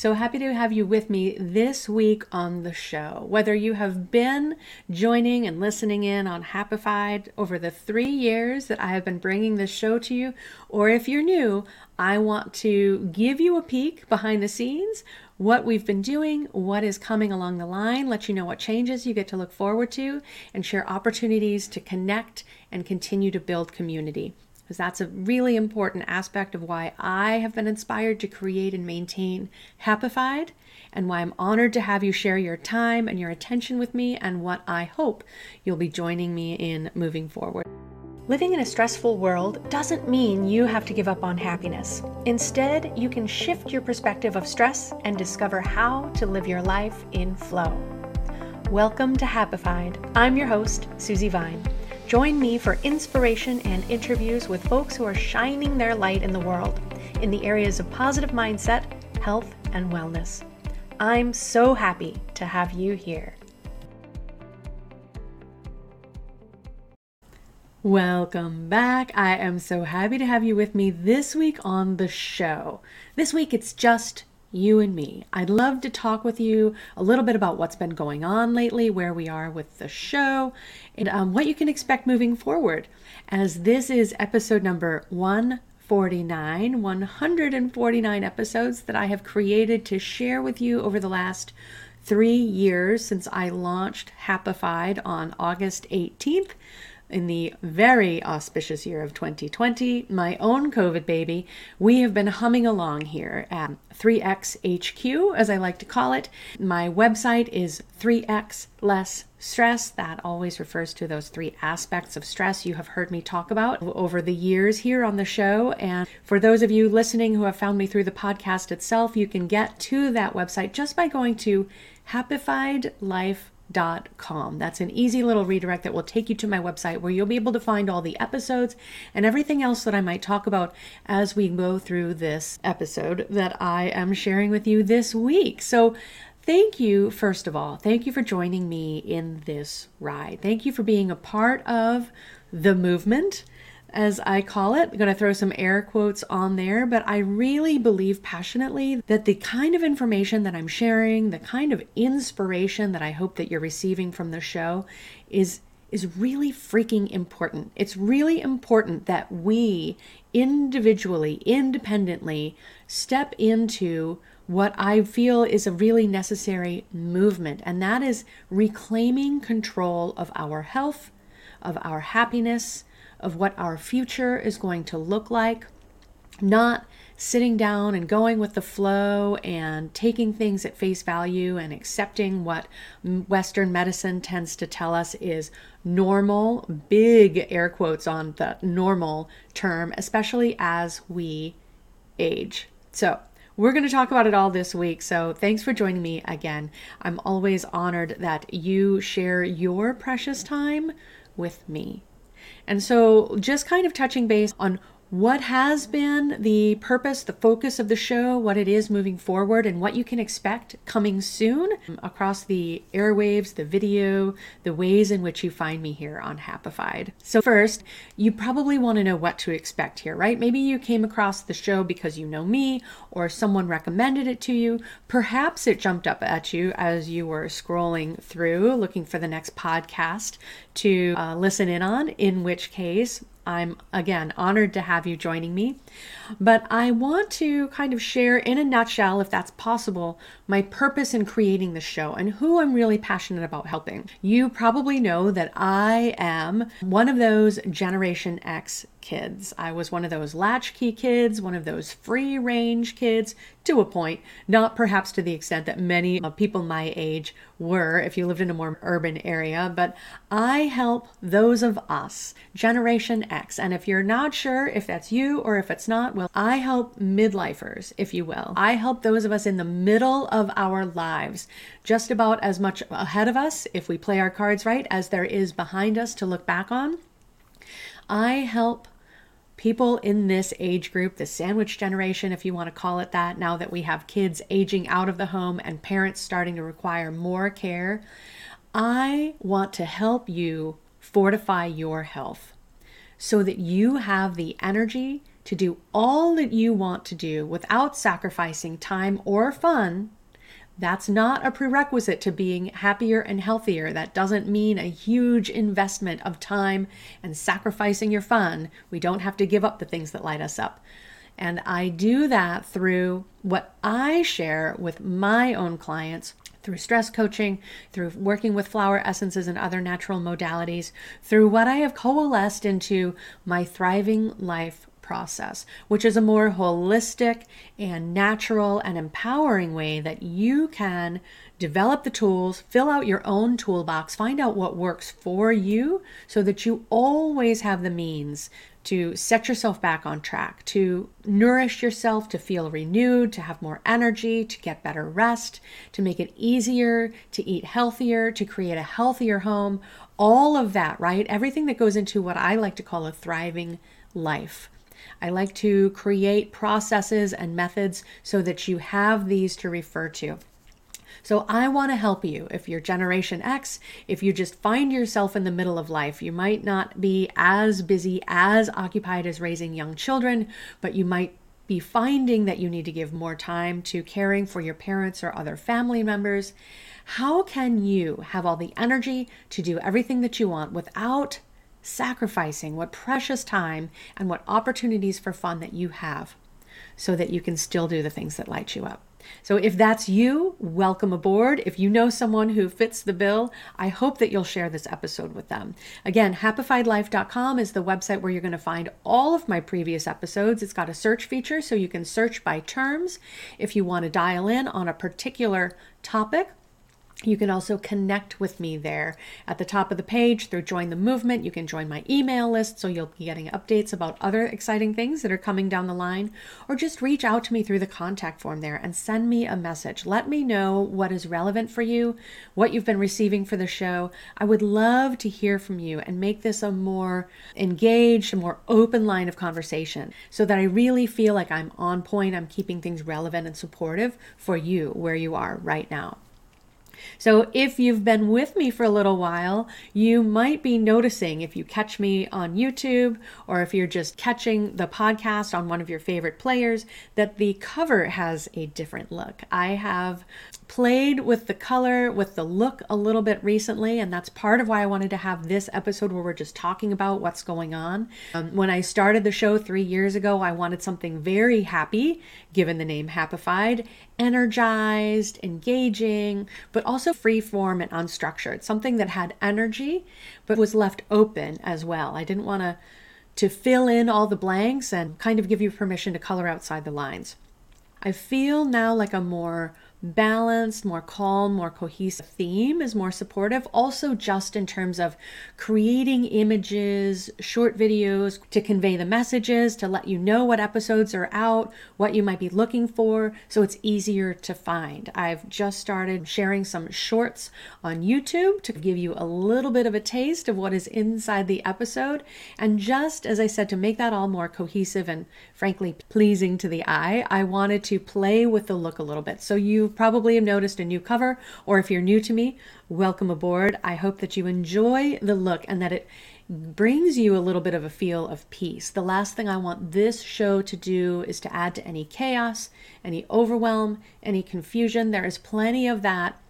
So happy to have you with me this week on the show. Whether you have been joining and listening in on Happified over the three years that I have been bringing this show to you, or if you're new, I want to give you a peek behind the scenes what we've been doing, what is coming along the line, let you know what changes you get to look forward to, and share opportunities to connect and continue to build community because that's a really important aspect of why I have been inspired to create and maintain Happified, and why I'm honored to have you share your time and your attention with me, and what I hope you'll be joining me in moving forward. Living in a stressful world doesn't mean you have to give up on happiness. Instead, you can shift your perspective of stress and discover how to live your life in flow. Welcome to Happified. I'm your host, Susie Vine. Join me for inspiration and interviews with folks who are shining their light in the world in the areas of positive mindset, health, and wellness. I'm so happy to have you here. Welcome back. I am so happy to have you with me this week on the show. This week it's just you and me. I'd love to talk with you a little bit about what's been going on lately, where we are with the show, and um, what you can expect moving forward. As this is episode number 149, 149 episodes that I have created to share with you over the last three years since I launched Happified on August 18th in the very auspicious year of 2020, my own COVID baby, we have been humming along here at 3XHQ, as I like to call it. My website is 3X Less Stress. That always refers to those three aspects of stress you have heard me talk about over the years here on the show. And for those of you listening who have found me through the podcast itself, you can get to that website just by going to happifiedlife.com com. That's an easy little redirect that will take you to my website where you'll be able to find all the episodes and everything else that I might talk about as we go through this episode that I am sharing with you this week. So, thank you, first of all. Thank you for joining me in this ride. Thank you for being a part of the movement as I call it. I'm going to throw some air quotes on there, but I really believe passionately that the kind of information that I'm sharing, the kind of inspiration that I hope that you're receiving from the show is is really freaking important. It's really important that we individually, independently step into what I feel is a really necessary movement, and that is reclaiming control of our health, of our happiness, of what our future is going to look like, not sitting down and going with the flow and taking things at face value and accepting what Western medicine tends to tell us is normal, big air quotes on the normal term, especially as we age. So, we're going to talk about it all this week. So, thanks for joining me again. I'm always honored that you share your precious time with me. And so, just kind of touching base on what has been the purpose, the focus of the show, what it is moving forward, and what you can expect coming soon across the airwaves, the video, the ways in which you find me here on Happified. So, first, you probably want to know what to expect here, right? Maybe you came across the show because you know me or someone recommended it to you. Perhaps it jumped up at you as you were scrolling through looking for the next podcast to uh, listen in on, in which case, I'm again honored to have you joining me. But I want to kind of share in a nutshell, if that's possible, my purpose in creating the show and who I'm really passionate about helping. You probably know that I am one of those Generation X kids. I was one of those latchkey kids, one of those free range kids to a point, not perhaps to the extent that many uh, people my age were if you lived in a more urban area, but I help those of us, Generation X. And if you're not sure if that's you or if it's not, well, I help midlifers, if you will. I help those of us in the middle of our lives, just about as much ahead of us, if we play our cards right, as there is behind us to look back on. I help people in this age group, the sandwich generation, if you want to call it that, now that we have kids aging out of the home and parents starting to require more care, I want to help you fortify your health so that you have the energy to do all that you want to do without sacrificing time or fun, that's not a prerequisite to being happier and healthier. That doesn't mean a huge investment of time and sacrificing your fun. We don't have to give up the things that light us up. And I do that through what I share with my own clients through stress coaching, through working with flower essences and other natural modalities, through what I have coalesced into my Thriving Life process, which is a more holistic and natural and empowering way that you can develop the tools, fill out your own toolbox, find out what works for you so that you always have the means to set yourself back on track, to nourish yourself, to feel renewed, to have more energy, to get better rest, to make it easier, to eat healthier, to create a healthier home. All of that, right? Everything that goes into what I like to call a thriving life. I like to create processes and methods so that you have these to refer to. So I want to help you. If you're Generation X, if you just find yourself in the middle of life, you might not be as busy, as occupied as raising young children, but you might be finding that you need to give more time to caring for your parents or other family members. How can you have all the energy to do everything that you want without sacrificing what precious time and what opportunities for fun that you have so that you can still do the things that light you up. So, if that's you, welcome aboard. If you know someone who fits the bill, I hope that you'll share this episode with them. Again, happifiedlife.com is the website where you're going to find all of my previous episodes. It's got a search feature so you can search by terms if you want to dial in on a particular topic you can also connect with me there at the top of the page through Join the Movement. You can join my email list so you'll be getting updates about other exciting things that are coming down the line, or just reach out to me through the contact form there and send me a message. Let me know what is relevant for you, what you've been receiving for the show. I would love to hear from you and make this a more engaged, a more open line of conversation so that I really feel like I'm on point, I'm keeping things relevant and supportive for you where you are right now. So, if you've been with me for a little while, you might be noticing if you catch me on YouTube or if you're just catching the podcast on one of your favorite players that the cover has a different look. I have played with the color, with the look a little bit recently, and that's part of why I wanted to have this episode where we're just talking about what's going on. Um, when I started the show three years ago, I wanted something very happy, given the name Happified, energized, engaging, but also free form and unstructured, something that had energy but was left open as well. I didn't want to to fill in all the blanks and kind of give you permission to color outside the lines. I feel now like a more balanced, more calm, more cohesive theme is more supportive. Also, just in terms of creating images, short videos to convey the messages, to let you know what episodes are out, what you might be looking for, so it's easier to find. I've just started sharing some shorts on YouTube to give you a little bit of a taste of what is inside the episode. And just as I said, to make that all more cohesive and frankly pleasing to the eye, I wanted to play with the look a little bit. So you probably have noticed a new cover, or if you're new to me, welcome aboard. I hope that you enjoy the look and that it brings you a little bit of a feel of peace. The last thing I want this show to do is to add to any chaos, any overwhelm, any confusion. There is plenty of that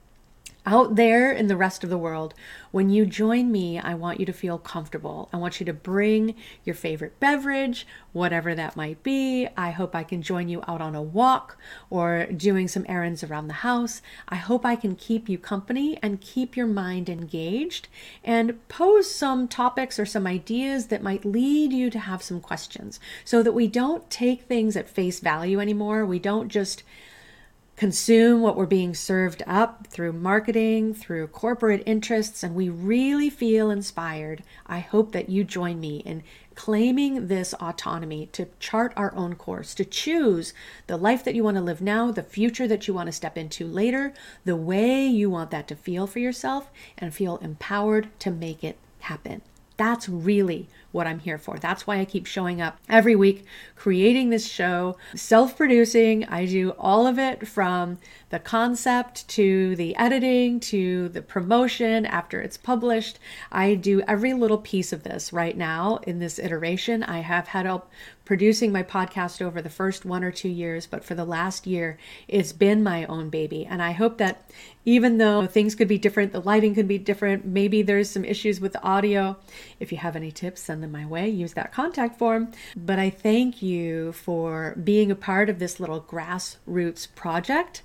out there in the rest of the world, when you join me, I want you to feel comfortable. I want you to bring your favorite beverage, whatever that might be. I hope I can join you out on a walk or doing some errands around the house. I hope I can keep you company and keep your mind engaged and pose some topics or some ideas that might lead you to have some questions so that we don't take things at face value anymore. We don't just consume what we're being served up through marketing, through corporate interests, and we really feel inspired, I hope that you join me in claiming this autonomy to chart our own course, to choose the life that you want to live now, the future that you want to step into later, the way you want that to feel for yourself, and feel empowered to make it happen. That's really what I'm here for. That's why I keep showing up every week, creating this show, self producing. I do all of it from the concept to the editing to the promotion after it's published. I do every little piece of this right now in this iteration. I have had help producing my podcast over the first one or two years, but for the last year, it's been my own baby. And I hope that even though things could be different, the lighting could be different, maybe there's some issues with the audio. If you have any tips, send them my way. Use that contact form. But I thank you for being a part of this little grassroots project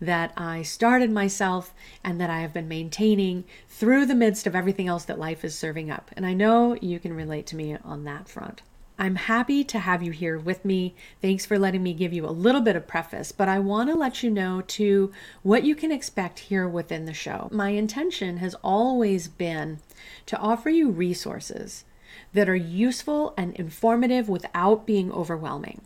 that I started myself and that I have been maintaining through the midst of everything else that life is serving up. And I know you can relate to me on that front. I'm happy to have you here with me. Thanks for letting me give you a little bit of preface, but I want to let you know too what you can expect here within the show. My intention has always been to offer you resources that are useful and informative without being overwhelming.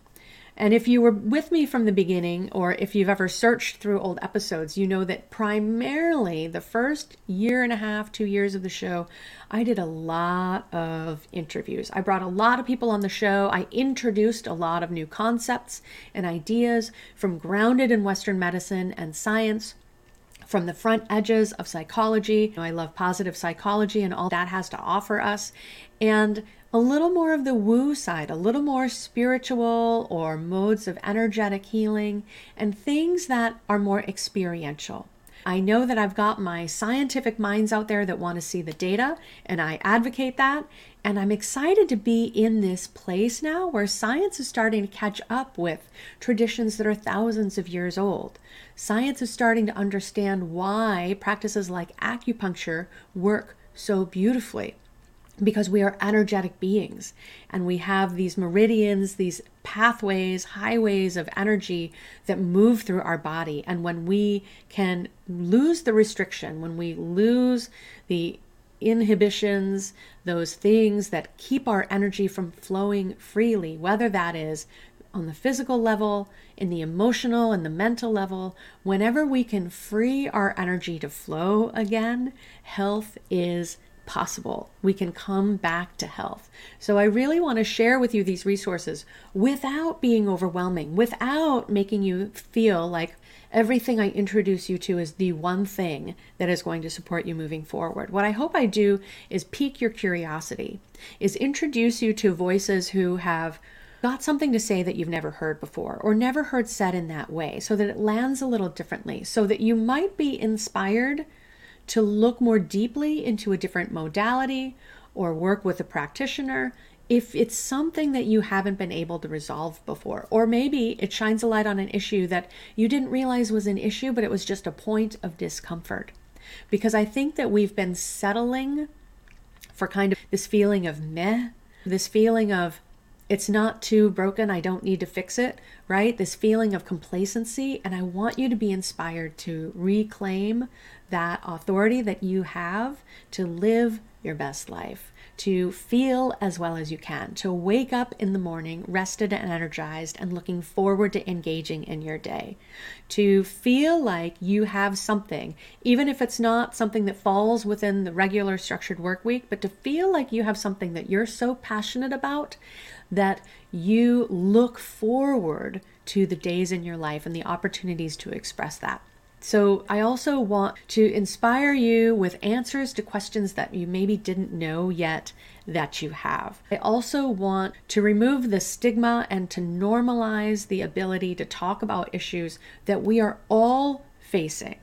And if you were with me from the beginning, or if you've ever searched through old episodes, you know that primarily the first year and a half, two years of the show, I did a lot of interviews. I brought a lot of people on the show. I introduced a lot of new concepts and ideas from grounded in Western medicine and science from the front edges of psychology. I love positive psychology and all that has to offer us. And a little more of the woo side, a little more spiritual or modes of energetic healing, and things that are more experiential. I know that I've got my scientific minds out there that want to see the data, and I advocate that. And I'm excited to be in this place now where science is starting to catch up with traditions that are thousands of years old. Science is starting to understand why practices like acupuncture work so beautifully because we are energetic beings and we have these meridians, these pathways, highways of energy that move through our body. And when we can lose the restriction, when we lose the inhibitions, those things that keep our energy from flowing freely, whether that is on the physical level, in the emotional and the mental level, whenever we can free our energy to flow again, health is possible. We can come back to health. So, I really want to share with you these resources without being overwhelming, without making you feel like everything I introduce you to is the one thing that is going to support you moving forward. What I hope I do is pique your curiosity, is introduce you to voices who have got something to say that you've never heard before or never heard said in that way so that it lands a little differently, so that you might be inspired to look more deeply into a different modality or work with a practitioner if it's something that you haven't been able to resolve before. Or maybe it shines a light on an issue that you didn't realize was an issue, but it was just a point of discomfort. Because I think that we've been settling for kind of this feeling of meh, this feeling of it's not too broken, I don't need to fix it, right? This feeling of complacency. And I want you to be inspired to reclaim that authority that you have to live your best life, to feel as well as you can, to wake up in the morning rested and energized and looking forward to engaging in your day, to feel like you have something, even if it's not something that falls within the regular structured work week, but to feel like you have something that you're so passionate about that you look forward to the days in your life and the opportunities to express that. So, I also want to inspire you with answers to questions that you maybe didn't know yet that you have. I also want to remove the stigma and to normalize the ability to talk about issues that we are all facing.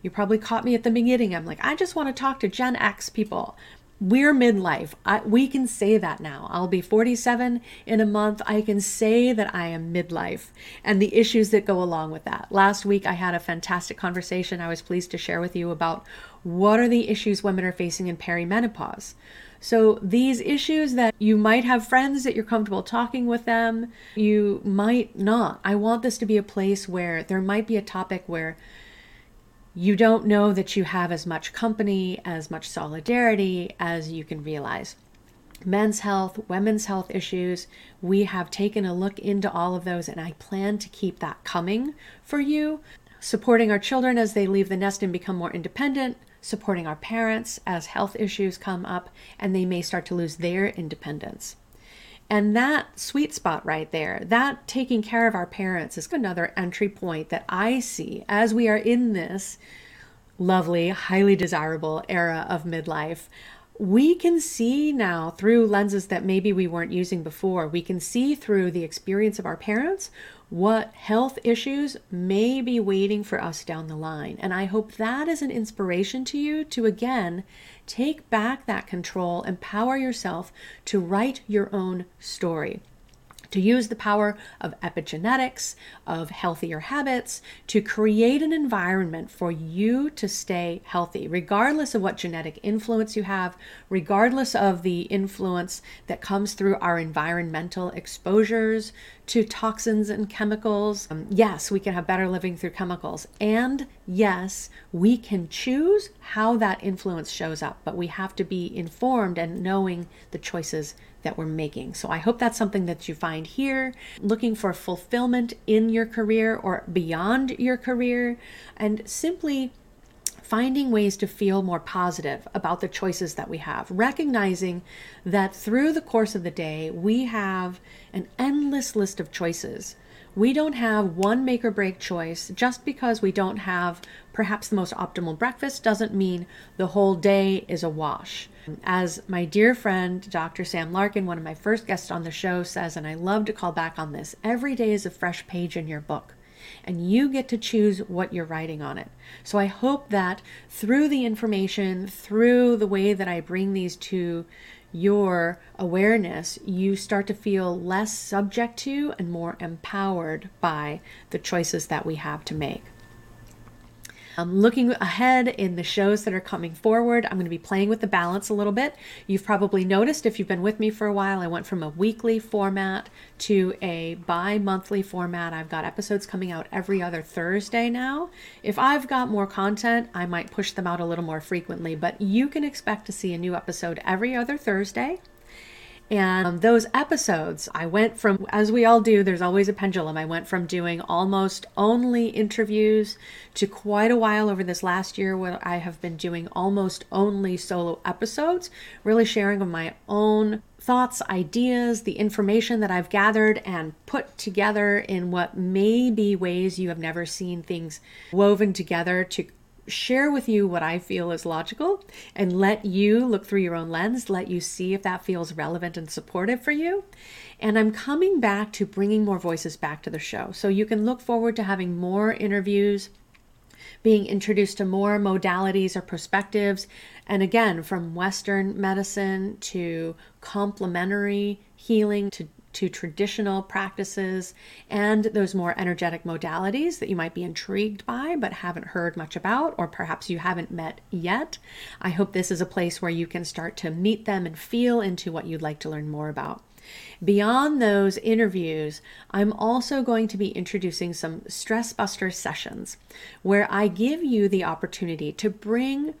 You probably caught me at the beginning. I'm like, I just want to talk to Gen X people we're midlife. I, we can say that now. I'll be 47 in a month. I can say that I am midlife and the issues that go along with that. Last week, I had a fantastic conversation I was pleased to share with you about what are the issues women are facing in perimenopause. So, these issues that you might have friends that you're comfortable talking with them, you might not. I want this to be a place where there might be a topic where you don't know that you have as much company, as much solidarity as you can realize. Men's health, women's health issues, we have taken a look into all of those, and I plan to keep that coming for you supporting our children as they leave the nest and become more independent, supporting our parents as health issues come up and they may start to lose their independence. And that sweet spot right there, that taking care of our parents is another entry point that I see as we are in this lovely, highly desirable era of midlife. We can see now through lenses that maybe we weren't using before. We can see through the experience of our parents what health issues may be waiting for us down the line. And I hope that is an inspiration to you to again take back that control, empower yourself to write your own story to use the power of epigenetics, of healthier habits, to create an environment for you to stay healthy, regardless of what genetic influence you have, regardless of the influence that comes through our environmental exposures to toxins and chemicals. Um, yes, we can have better living through chemicals. And yes, we can choose how that influence shows up, but we have to be informed and knowing the choices that we're making. So I hope that's something that you find here, looking for fulfillment in your career or beyond your career, and simply finding ways to feel more positive about the choices that we have, recognizing that through the course of the day, we have an endless list of choices we don't have one make or break choice. Just because we don't have perhaps the most optimal breakfast doesn't mean the whole day is a wash. As my dear friend Dr. Sam Larkin, one of my first guests on the show, says, and I love to call back on this every day is a fresh page in your book and you get to choose what you're writing on it. So I hope that through the information, through the way that I bring these to your awareness, you start to feel less subject to and more empowered by the choices that we have to make. Um, looking ahead in the shows that are coming forward, I'm going to be playing with the balance a little bit. You've probably noticed if you've been with me for a while, I went from a weekly format to a bi monthly format. I've got episodes coming out every other Thursday now. If I've got more content, I might push them out a little more frequently, but you can expect to see a new episode every other Thursday. And um, those episodes, I went from, as we all do, there's always a pendulum. I went from doing almost only interviews to quite a while over this last year where I have been doing almost only solo episodes, really sharing of my own thoughts, ideas, the information that I've gathered and put together in what may be ways you have never seen things woven together to share with you what I feel is logical and let you look through your own lens, let you see if that feels relevant and supportive for you. And I'm coming back to bringing more voices back to the show. So you can look forward to having more interviews, being introduced to more modalities or perspectives. And again, from Western medicine to complementary healing to to traditional practices and those more energetic modalities that you might be intrigued by but haven't heard much about, or perhaps you haven't met yet. I hope this is a place where you can start to meet them and feel into what you'd like to learn more about. Beyond those interviews, I'm also going to be introducing some stress buster sessions where I give you the opportunity to bring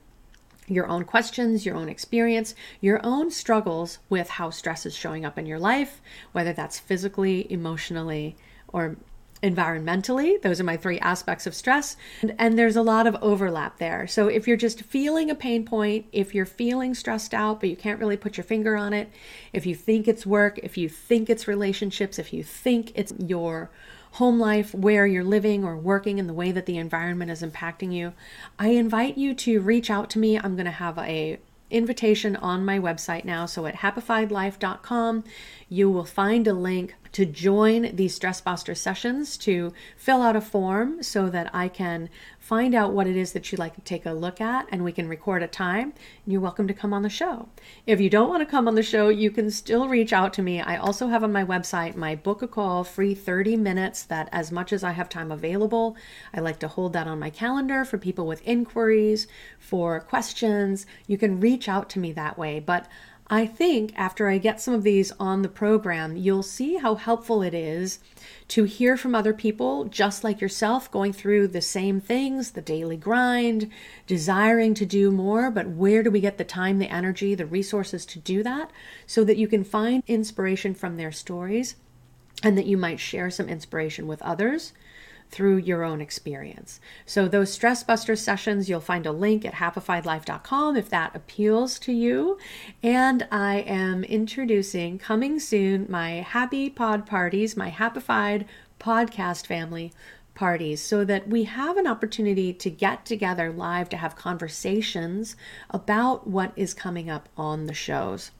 your own questions, your own experience, your own struggles with how stress is showing up in your life, whether that's physically, emotionally, or environmentally. Those are my three aspects of stress. And, and, there's a lot of overlap there. So if you're just feeling a pain point, if you're feeling stressed out, but you can't really put your finger on it, if you think it's work, if you think it's relationships, if you think it's your home life, where you're living or working, and the way that the environment is impacting you, I invite you to reach out to me. I'm going to have a invitation on my website now. So at happifiedlife.com, you will find a link to join these stress buster sessions to fill out a form so that I can find out what it is that you'd like to take a look at and we can record a time. You're welcome to come on the show. If you don't want to come on the show, you can still reach out to me. I also have on my website my book a call free 30 minutes that as much as I have time available, I like to hold that on my calendar for people with inquiries, for questions. You can reach out to me that way, but I think after I get some of these on the program, you'll see how helpful it is to hear from other people just like yourself going through the same things, the daily grind, desiring to do more, but where do we get the time, the energy, the resources to do that so that you can find inspiration from their stories and that you might share some inspiration with others through your own experience. So, those Stress Buster sessions, you'll find a link at happifiedlife.com if that appeals to you. And I am introducing coming soon my Happy Pod Parties, my Happified podcast family parties so that we have an opportunity to get together live to have conversations about what is coming up on the shows.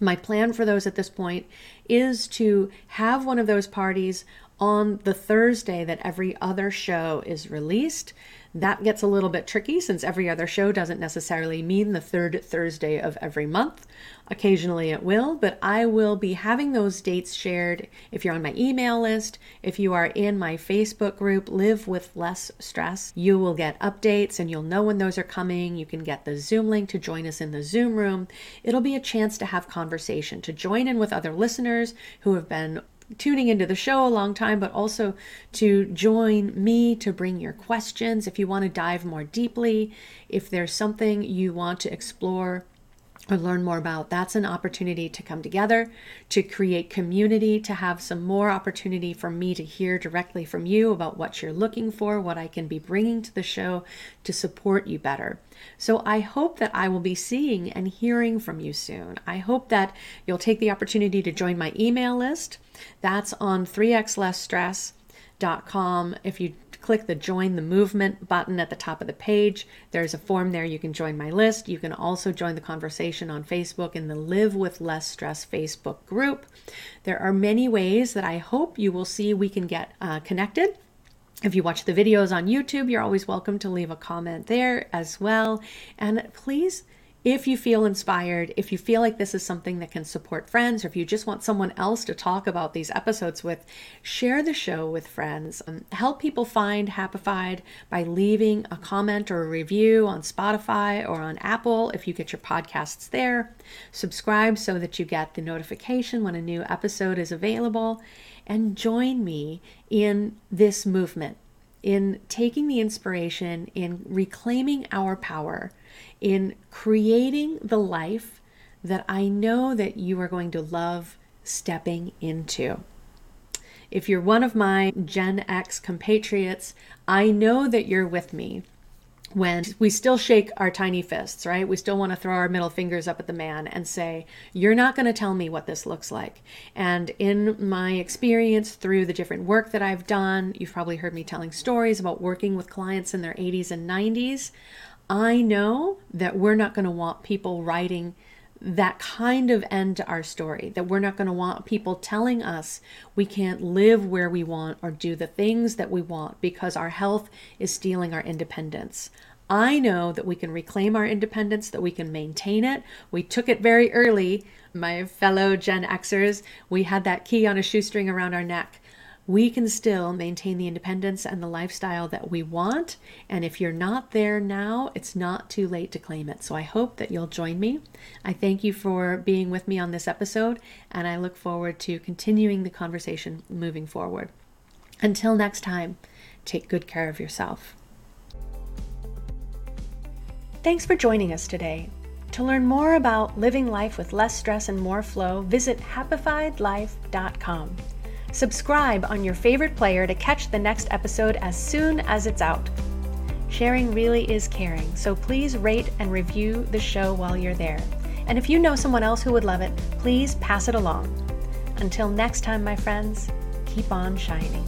My plan for those at this point is to have one of those parties on the Thursday that every other show is released. That gets a little bit tricky since every other show doesn't necessarily mean the third Thursday of every month. Occasionally it will, but I will be having those dates shared if you're on my email list. If you are in my Facebook group, Live with Less Stress, you will get updates and you'll know when those are coming. You can get the Zoom link to join us in the Zoom room. It'll be a chance to have conversation, to join in with other listeners who have been tuning into the show a long time, but also to join me to bring your questions. If you want to dive more deeply, if there's something you want to explore or learn more about, that's an opportunity to come together, to create community, to have some more opportunity for me to hear directly from you about what you're looking for, what I can be bringing to the show to support you better. So I hope that I will be seeing and hearing from you soon. I hope that you'll take the opportunity to join my email list. That's on 3xlessstress.com. If you click the join the movement button at the top of the page. There's a form there. You can join my list. You can also join the conversation on Facebook in the Live with Less Stress Facebook group. There are many ways that I hope you will see we can get uh, connected. If you watch the videos on YouTube, you're always welcome to leave a comment there as well. And please if you feel inspired, if you feel like this is something that can support friends, or if you just want someone else to talk about these episodes with, share the show with friends. Um, help people find Happified by leaving a comment or a review on Spotify or on Apple if you get your podcasts there. Subscribe so that you get the notification when a new episode is available. And join me in this movement, in taking the inspiration, in reclaiming our power in creating the life that I know that you are going to love stepping into. If you're one of my Gen X compatriots, I know that you're with me when we still shake our tiny fists, right? We still want to throw our middle fingers up at the man and say, You're not going to tell me what this looks like. And in my experience through the different work that I've done, you've probably heard me telling stories about working with clients in their 80s and 90s. I know that we're not going to want people writing that kind of end to our story, that we're not going to want people telling us we can't live where we want or do the things that we want because our health is stealing our independence. I know that we can reclaim our independence, that we can maintain it. We took it very early, my fellow Gen Xers. We had that key on a shoestring around our neck we can still maintain the independence and the lifestyle that we want. And if you're not there now, it's not too late to claim it. So I hope that you'll join me. I thank you for being with me on this episode, and I look forward to continuing the conversation moving forward. Until next time, take good care of yourself. Thanks for joining us today. To learn more about living life with less stress and more flow, visit happifiedlife.com. Subscribe on your favorite player to catch the next episode as soon as it's out. Sharing really is caring, so please rate and review the show while you're there. And if you know someone else who would love it, please pass it along. Until next time, my friends, keep on shining.